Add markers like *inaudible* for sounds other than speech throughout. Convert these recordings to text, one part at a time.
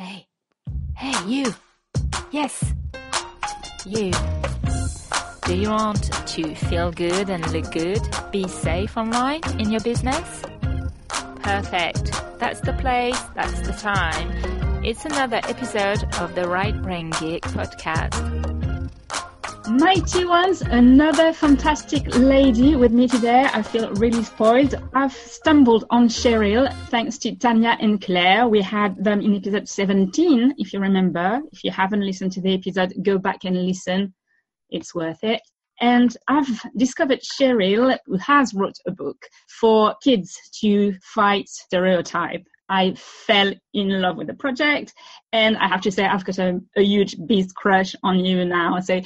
Hey, hey, you. Yes, you. Do you want to feel good and look good? Be safe online in your business? Perfect. That's the place, that's the time. It's another episode of the Right Brain Geek podcast. Mighty ones, another fantastic lady with me today. I feel really spoiled. I've stumbled on Cheryl thanks to Tanya and Claire. We had them in episode 17, if you remember. If you haven't listened to the episode, go back and listen. It's worth it. And I've discovered Cheryl, who has wrote a book for kids to fight stereotype. I fell in love with the project, and I have to say I've got a, a huge beast crush on you now. So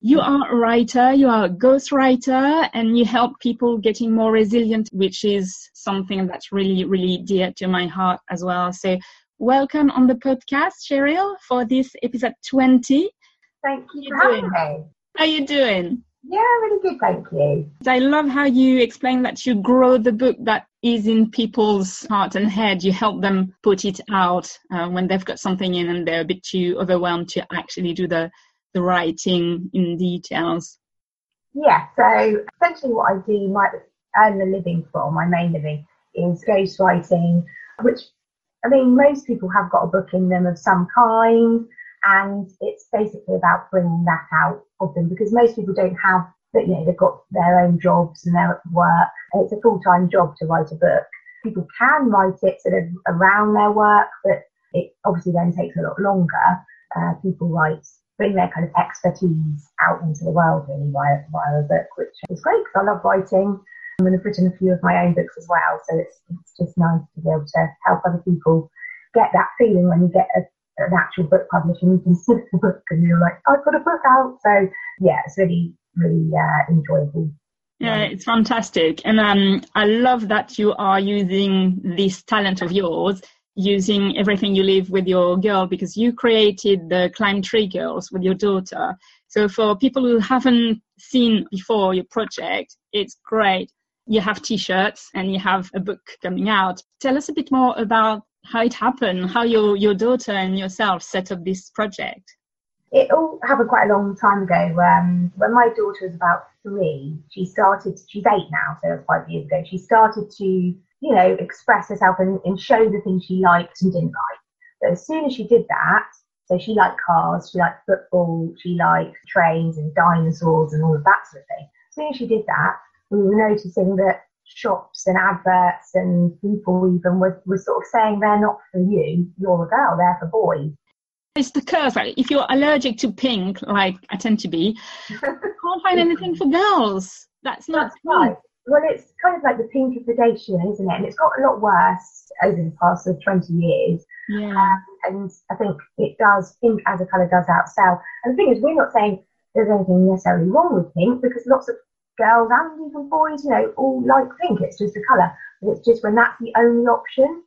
you are a writer, you are a ghostwriter, and you help people getting more resilient, which is something that's really, really dear to my heart as well. So, welcome on the podcast, Cheryl, for this episode 20. Thank you for having me. How are you doing? Yeah, really good, thank you. I love how you explain that you grow the book that is in people's heart and head. You help them put it out uh, when they've got something in and they're a bit too overwhelmed to actually do the the writing in details? Yeah, so essentially what I do, my earn a living from, my main living, is ghostwriting, which I mean, most people have got a book in them of some kind, and it's basically about bringing that out of them because most people don't have, you know, they've got their own jobs and they're at work. And it's a full time job to write a book. People can write it sort of around their work, but it obviously then takes a lot longer. Uh, people write bring their kind of expertise out into the world really via, via a book, which is great because I love writing. I mean, I've written a few of my own books as well, so it's, it's just nice to be able to help other people get that feeling when you get a, an actual book published and you can see the book and you're like, I've got a book out. So yeah, it's really, really uh, enjoyable. Yeah, it's fantastic. And um, I love that you are using this talent of yours using everything you live with your girl because you created the climb tree girls with your daughter. So for people who haven't seen before your project it's great. You have t-shirts and you have a book coming out. Tell us a bit more about how it happened how your your daughter and yourself set up this project. It all happened quite a long time ago. Um, when my daughter was about three, she started, she's eight now, so five years ago, she started to you know, express herself and, and show the things she liked and didn't like. But as soon as she did that, so she liked cars, she liked football, she liked trains and dinosaurs and all of that sort of thing. As soon as she did that, we were noticing that shops and adverts and people even were, were sort of saying they're not for you, you're a girl, they're for boys. It's the curse. Like if you're allergic to pink, like I tend to be, *laughs* you can't find anything for girls. That's not That's right. Well, it's kind of like the pink of the pinkification, isn't it? And it's got a lot worse over the past of 20 years. Yeah. Um, and I think it does, pink as a colour does outsell. And the thing is, we're not saying there's anything necessarily wrong with pink because lots of girls and even boys, you know, all like pink. It's just a colour. But it's just when that's the only option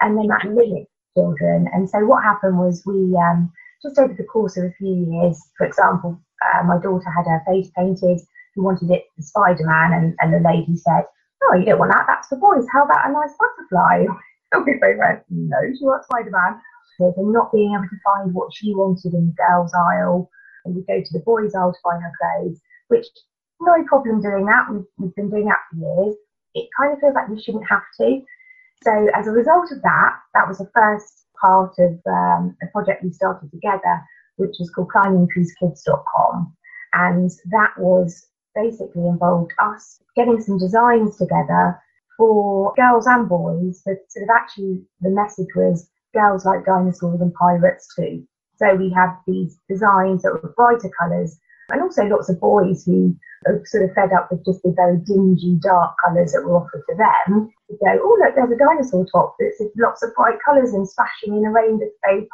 and then that limits children. And so what happened was we, um, just over the course of a few years, for example, uh, my daughter had her face painted who wanted it for Spider Man, and, and the lady said, Oh, you don't want that, that's for boys. How about a nice butterfly? *laughs* And we went, No, she wants Spider Man. So not being able to find what she wanted in the girls' aisle, and we go to the boys' aisle to find her clothes, which no problem doing that. We've, we've been doing that for years. It kind of feels like we shouldn't have to. So as a result of that, that was the first part of um, a project we started together, which was called climbingtreeskids.com. And that was basically involved us getting some designs together for girls and boys. But sort of actually the message was girls like dinosaurs and pirates too. So we had these designs that were brighter colours and also lots of boys who are sort of fed up with just the very dingy dark colours that were offered to them. To go, oh look, there's a dinosaur top that's lots of bright colours and splashing in a rainbow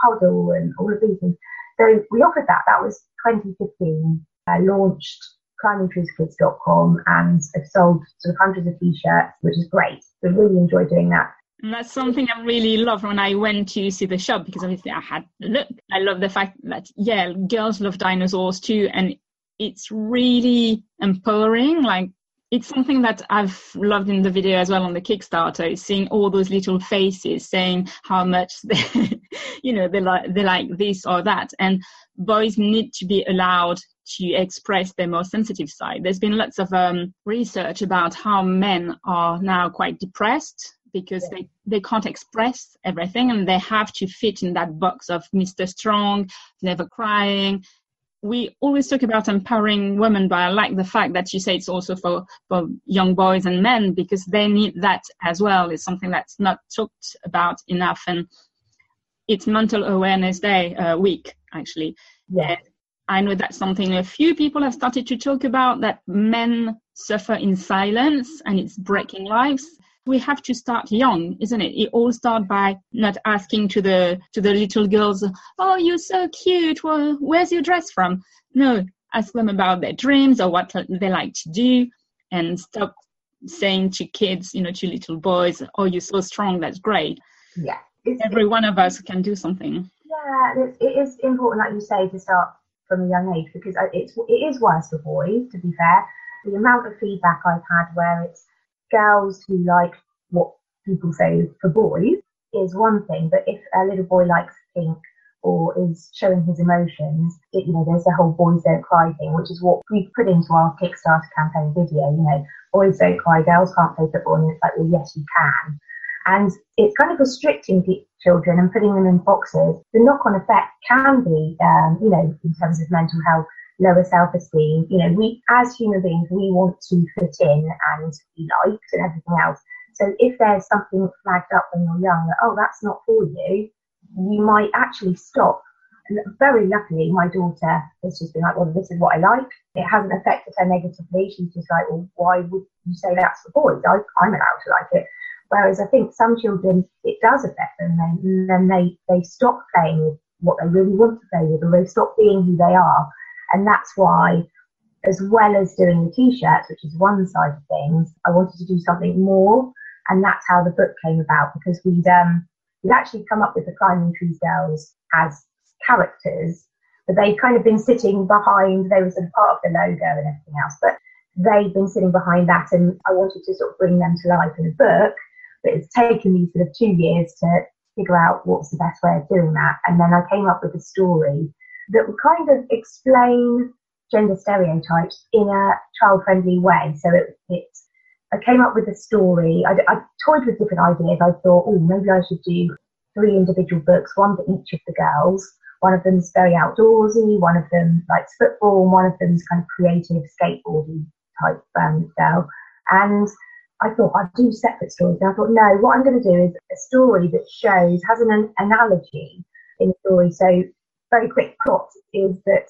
puddle and all of these things. So we offered that. That was 2015. Uh, launched climbingtreeskids.com and have sold sort of hundreds of t-shirts, which is great. We really enjoy doing that. And that's something I really loved when I went to see the shop because obviously I had a look. I love the fact that, yeah, girls love dinosaurs too. And it's really empowering. Like it's something that I've loved in the video as well on the Kickstarter seeing all those little faces saying how much *laughs* they, you know, they like, they like this or that. And boys need to be allowed to express their more sensitive side. There's been lots of um, research about how men are now quite depressed because yeah. they, they can't express everything and they have to fit in that box of Mr. Strong, never crying, we always talk about empowering women, but I like the fact that you say it's also for, for young boys and men because they need that as well. It's something that's not talked about enough. And it's Mental Awareness Day uh, week, actually. Yeah. I know that's something a few people have started to talk about that men suffer in silence and it's breaking lives we have to start young, isn't it? It all starts by not asking to the to the little girls, "Oh, you're so cute. Well, where's your dress from?" No, ask them about their dreams or what they like to do, and stop saying to kids, you know, to little boys, "Oh, you're so strong. That's great." Yeah, every one of us can do something. Yeah, it is important, like you say, to start from a young age because it's it is worse for boys. To be fair, the amount of feedback I've had where it's girls who like what people say for boys is one thing, but if a little boy likes pink or is showing his emotions, it, you know, there's the whole boys don't cry thing, which is what we put into our Kickstarter campaign video. You know, boys don't cry, girls can't play football, and it's like, well, yes, you can. And it's kind of restricting children and putting them in boxes. The knock-on effect can be, um, you know, in terms of mental health, lower self-esteem. You know, we as human beings, we want to fit in and be liked and everything else. So if there's something flagged up when you're young that oh that's not for you, you might actually stop. And very luckily, my daughter has just been like, well, this is what I like. It hasn't affected her negatively. She's just like, well, why would you say that's for boys? I, I'm allowed to like it. Whereas I think some children, it does affect them, and then they, they stop playing with what they really want to play with, or they stop being who they are. And that's why, as well as doing the t-shirts, which is one side of things, I wanted to do something more. And that's how the book came about because we'd, um, we'd actually come up with the Climbing Trees Girls as characters, but they'd kind of been sitting behind, they were sort of part of the logo and everything else, but they'd been sitting behind that and I wanted to sort of bring them to life in a book. But it's taken me sort of two years to figure out what's the best way of doing that. And then I came up with a story that would kind of explain gender stereotypes in a child friendly way. So it, it, I came up with a story. I, I toyed with different ideas. I thought, oh, maybe I should do three individual books, one for each of the girls. One of them's very outdoorsy, one of them likes football, and one of them's kind of creative skateboarding type um, girl. And I thought I'd do separate stories. And I thought, no, what I'm going to do is a story that shows, has an analogy in story. So very quick plot is that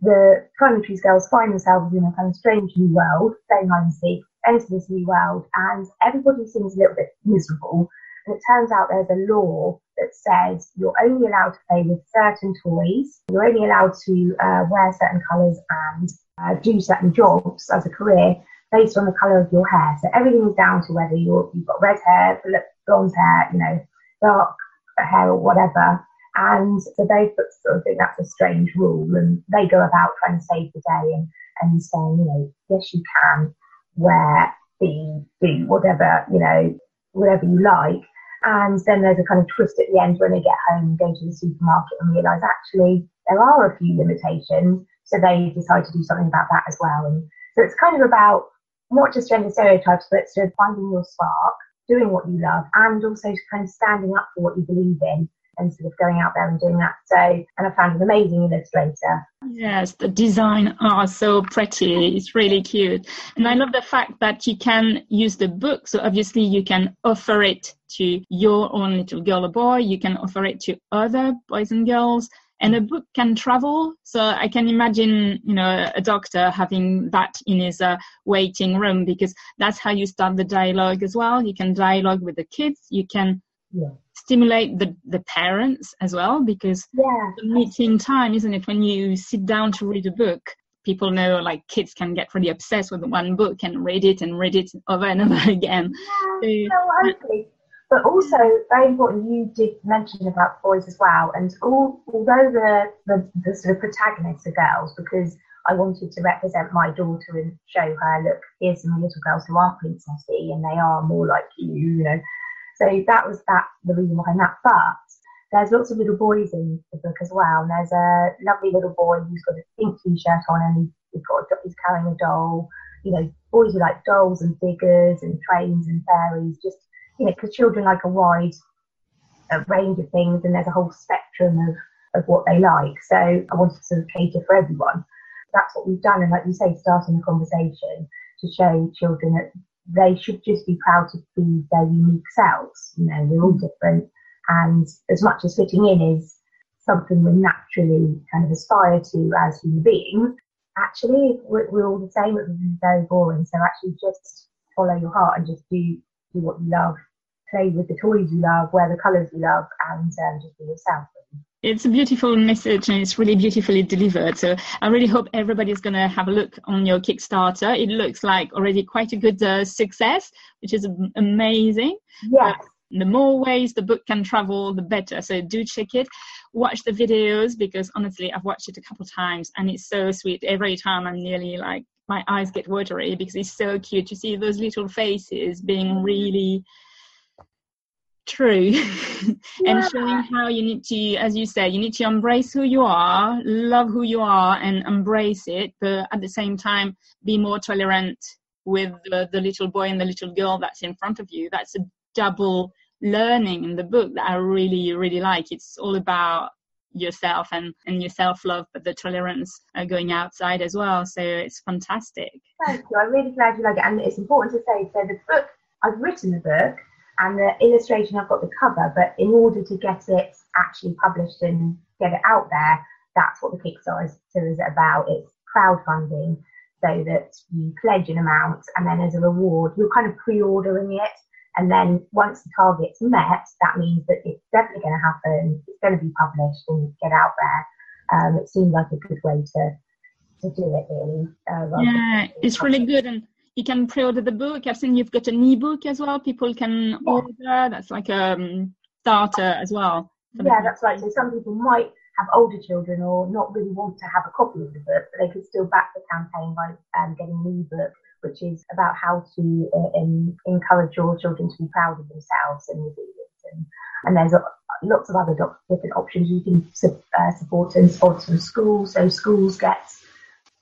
the primary girls find themselves in a kind of strange new world, staying hide and enter this new world, and everybody seems a little bit miserable. And it turns out there's a law that says you're only allowed to play with certain toys, you're only allowed to uh, wear certain colours and uh, do certain jobs as a career based on the colour of your hair. So everything is down to whether you're, you've got red hair, blonde hair, you know, dark hair or whatever. And so they sort of think that's a strange rule and they go about trying to save the day and, and saying, you know, yes, you can wear, be, do whatever, you know, whatever you like. And then there's a kind of twist at the end when they get home and go to the supermarket and realise actually there are a few limitations. So they decide to do something about that as well. And so it's kind of about not just gender stereotypes, but sort of finding your spark, doing what you love, and also kind of standing up for what you believe in and sort of going out there and doing that. So, and I found an amazing illustrator. Yes, the design are so pretty. It's really cute. And I love the fact that you can use the book. So obviously you can offer it to your own little girl or boy. You can offer it to other boys and girls. And a book can travel. So I can imagine, you know, a doctor having that in his uh, waiting room because that's how you start the dialogue as well. You can dialogue with the kids. You can yeah stimulate the, the parents as well because yeah. the meeting time, isn't it? When you sit down to read a book, people know like kids can get really obsessed with one book and read it and read it over and over *laughs* again. Yeah, so, hopefully. But also, very important, you did mention about boys as well. And all, although the, the, the sort of protagonists are girls, because I wanted to represent my daughter and show her, look, here's some little girls who aren't princessy and they are more like you, you know. So that was that the reason behind that. But there's lots of little boys in the book as well. And there's a lovely little boy who's got a pink t-shirt on and he's got he's carrying a doll. You know, boys who like dolls and figures and trains and fairies. Just you know, because children like a wide range of things, and there's a whole spectrum of of what they like. So I wanted to sort of cater for everyone. That's what we've done, and like you say, starting a conversation to show children that they should just be proud to be their unique selves. You know, we're all different and as much as fitting in is something we naturally kind of aspire to as human beings, actually we're, we're all the same. It would be very boring. So actually just follow your heart and just do, do what you love. Play with the toys you love, wear the colours you love, and um, just be yourself it's a beautiful message and it's really beautifully delivered. So I really hope everybody's going to have a look on your Kickstarter. It looks like already quite a good uh, success, which is amazing. Yes the more ways the book can travel, the better. So do check it. Watch the videos because honestly, I've watched it a couple times and it's so sweet. Every time I'm nearly like, my eyes get watery because it's so cute to see those little faces being mm. really true *laughs* and showing how you need to as you say you need to embrace who you are love who you are and embrace it but at the same time be more tolerant with the, the little boy and the little girl that's in front of you. That's a double learning in the book that I really, really like. It's all about yourself and, and your self love, but the tolerance uh, going outside as well. So it's fantastic. Thank you. I'm really glad you like it. And it's important to say so the book, I've written the book and the illustration, I've got the cover, but in order to get it actually published and get it out there, that's what the Kickstarter is about. It's crowdfunding so that you pledge an amount and then as a reward, you're kind of pre ordering it and then once the target's met, that means that it's definitely going to happen. It's going to be published and get out there. Um, it seems like a good way to to do it, really. Uh, yeah, it's really good, and you can pre-order the book. I've seen you've got an e-book as well. People can yeah. order. That's like a um, starter as well. Yeah, that's right. So some people might have older children or not really want to have a copy of the book, but they could still back the campaign by um, getting an ebook which is about how to uh, um, encourage your children to be proud of themselves and resilient. And, and there's a, lots of other doc- different options you can su- uh, support and sponsor schools. So schools get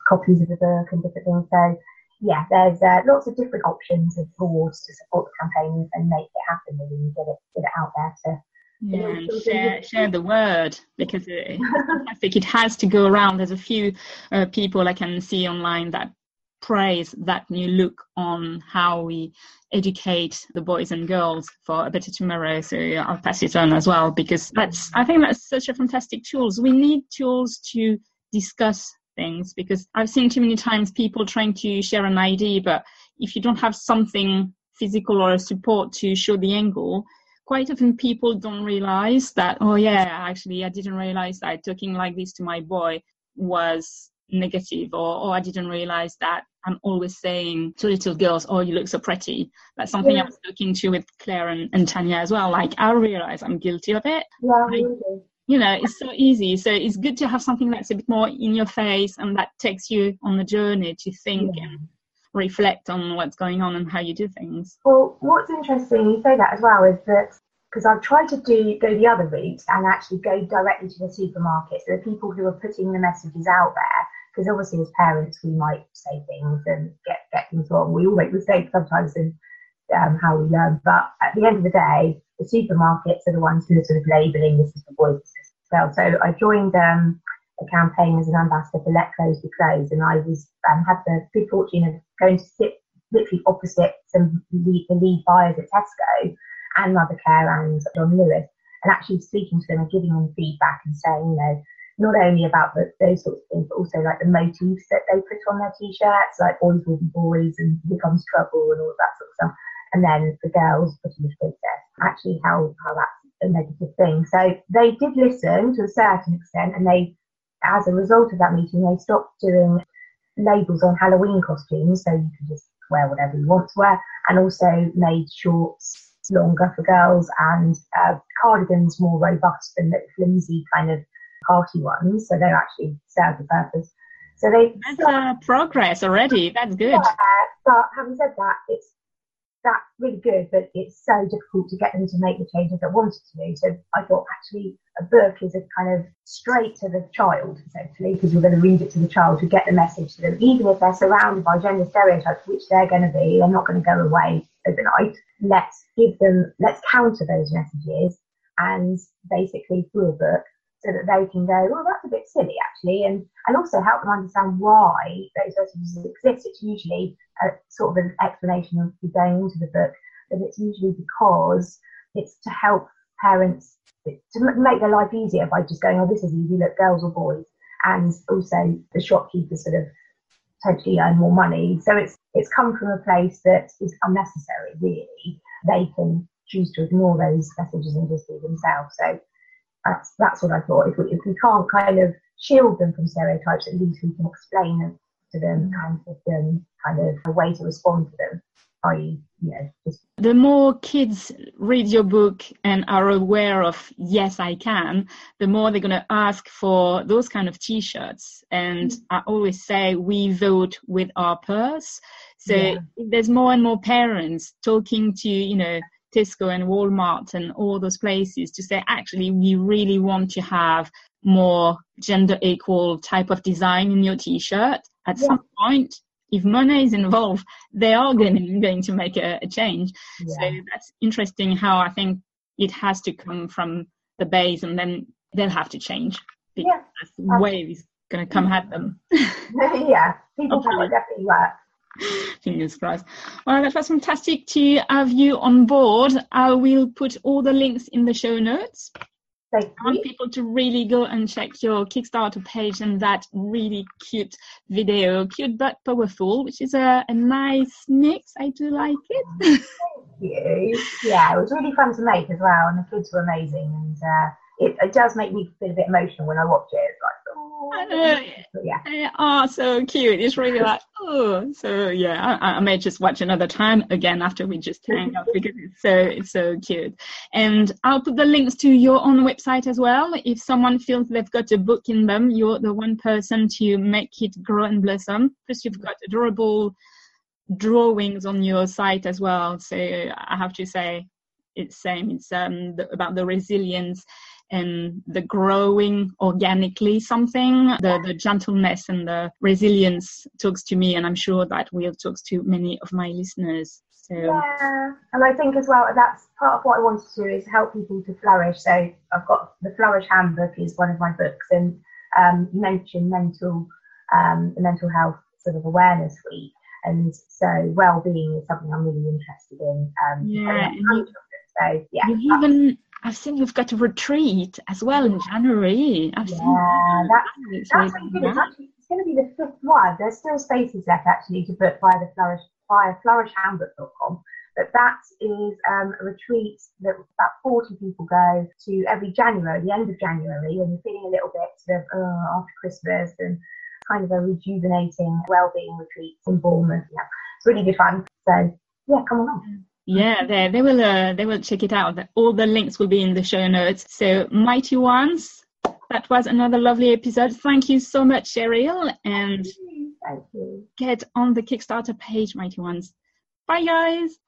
copies of the book and different things. So yeah, there's uh, lots of different options of rewards to support the campaign and make it happen and get it get it out there to yeah, share, share the word because it, *laughs* I think it has to go around. There's a few uh, people I can see online that praise that new look on how we educate the boys and girls for a better tomorrow. So I'll pass it on as well because that's I think that's such a fantastic tools. We need tools to discuss things because I've seen too many times people trying to share an idea, but if you don't have something physical or a support to show the angle, quite often people don't realize that, oh yeah, actually I didn't realize that talking like this to my boy was negative or oh i didn't realize that i'm always saying to little girls oh you look so pretty that's something yeah. i was looking to with claire and, and tanya as well like i realize i'm guilty of it yeah, like, you know it's so easy so it's good to have something that's a bit more in your face and that takes you on the journey to think yeah. and reflect on what's going on and how you do things well what's interesting you say that as well is that because I've tried to do go the other route and actually go directly to the supermarket. So the people who are putting the messages out there, because obviously as parents we might say things and get get things wrong. We all make mistakes sometimes in um, how we learn, but at the end of the day, the supermarkets are the ones who are sort of labelling this is the boys, this is the girls. So I joined um, a campaign as an ambassador for Let Clothes Be Clothes, and I was um, had the good fortune of going to sit literally opposite some lead, the lead buyers at Tesco and Mothercare and John Lewis, and actually speaking to them and giving them feedback and saying, you know, not only about the, those sorts of things, but also like the motifs that they put on their t-shirts, like boys will be boys and here comes trouble and all of that sort of stuff. And then the girls putting the princess, actually how, how that's a negative thing. So they did listen to a certain extent and they, as a result of that meeting, they stopped doing labels on Halloween costumes, so you can just wear whatever you want to wear, and also made shorts longer for girls and uh, cardigans more robust than the flimsy kind of party ones. So they actually serve the purpose. So they that's uh, progress already. That's good. Yeah, but having said that, it's that's really good, but it's so difficult to get them to make the changes they wanted to do. So I thought actually a book is a kind of straight to the child, essentially, because you're going to read it to the child to get the message to them, even if they're surrounded by gender stereotypes, which they're going to be, they're not going to go away overnight. Let's give them, let's counter those messages and basically through a book so that they can go, well, that's a bit silly actually, and, and also help them understand why those messages exist. It's usually a sort of an explanation of you going into the book, that it's usually because it's to help parents to make their life easier by just going, oh, this is easy, look, girls or boys, and also the shopkeepers sort of potentially earn more money. So it's it's come from a place that is unnecessary, really. They can choose to ignore those messages and just be themselves. So that's that's what I thought. If we, if we can't kind of shield them from stereotypes, at least we can explain them to them and give them kind of a way to respond to them. I.e., you know, just the more kids read your book and are aware of yes I can, the more they're gonna ask for those kind of T-shirts. And mm-hmm. I always say we vote with our purse. So yeah. there's more and more parents talking to you know Tesco and Walmart and all those places to say, actually, we really want to have more gender equal type of design in your t-shirt. At yeah. some point, if money is involved, they are going, going to make a, a change. Yeah. So that's interesting how I think it has to come from the base and then they'll have to change because yeah. wave is going to come at them. *laughs* yeah, people have definitely work. *laughs* Fingers crossed. Well, that was fantastic to have you on board. I will put all the links in the show notes. Thank I want people to really go and check your Kickstarter page and that really cute video, cute but powerful, which is a, a nice mix. I do like it. Thank you. Yeah, it was really fun to make as well, and the kids were amazing. And uh, it, it does make me feel a bit emotional when I watch it. It's like, yeah. Oh, so cute. It's really like, oh, so yeah, I, I, may just watch another time again after we just hang out because it's so, it's so cute. And I'll put the links to your own website as well. If someone feels they've got a book in them, you're the one person to make it grow and blossom. Plus you've got adorable drawings on your site as well. So I have to say, it's same. It's um, the, about the resilience and the growing organically something the, the gentleness and the resilience talks to me and i'm sure that will talks to many of my listeners so. Yeah and i think as well that's part of what i wanted to do is help people to flourish. So i've got the flourish handbook is one of my books and um, you mentioned mental um, the mental health sort of awareness week. And so well-being is something i'm really interested in um, yeah, so yeah. you even I've seen you've got a retreat as well in January. I've yeah, seen that. That's, that's really it's, actually, it's going to be the fifth one. There's still spaces left actually to book via the Flourish via flourishhandbook.com. But that is um, a retreat that about 40 people go to every January, the end of January, when you're feeling a little bit sort of uh, after Christmas and kind of a rejuvenating well-being retreat in Bournemouth. Yeah, it's really good fun. So yeah, come along. Yeah, they they will uh, they will check it out. All the links will be in the show notes. So, mighty ones, that was another lovely episode. Thank you so much, Cheryl, and get on the Kickstarter page, mighty ones. Bye, guys.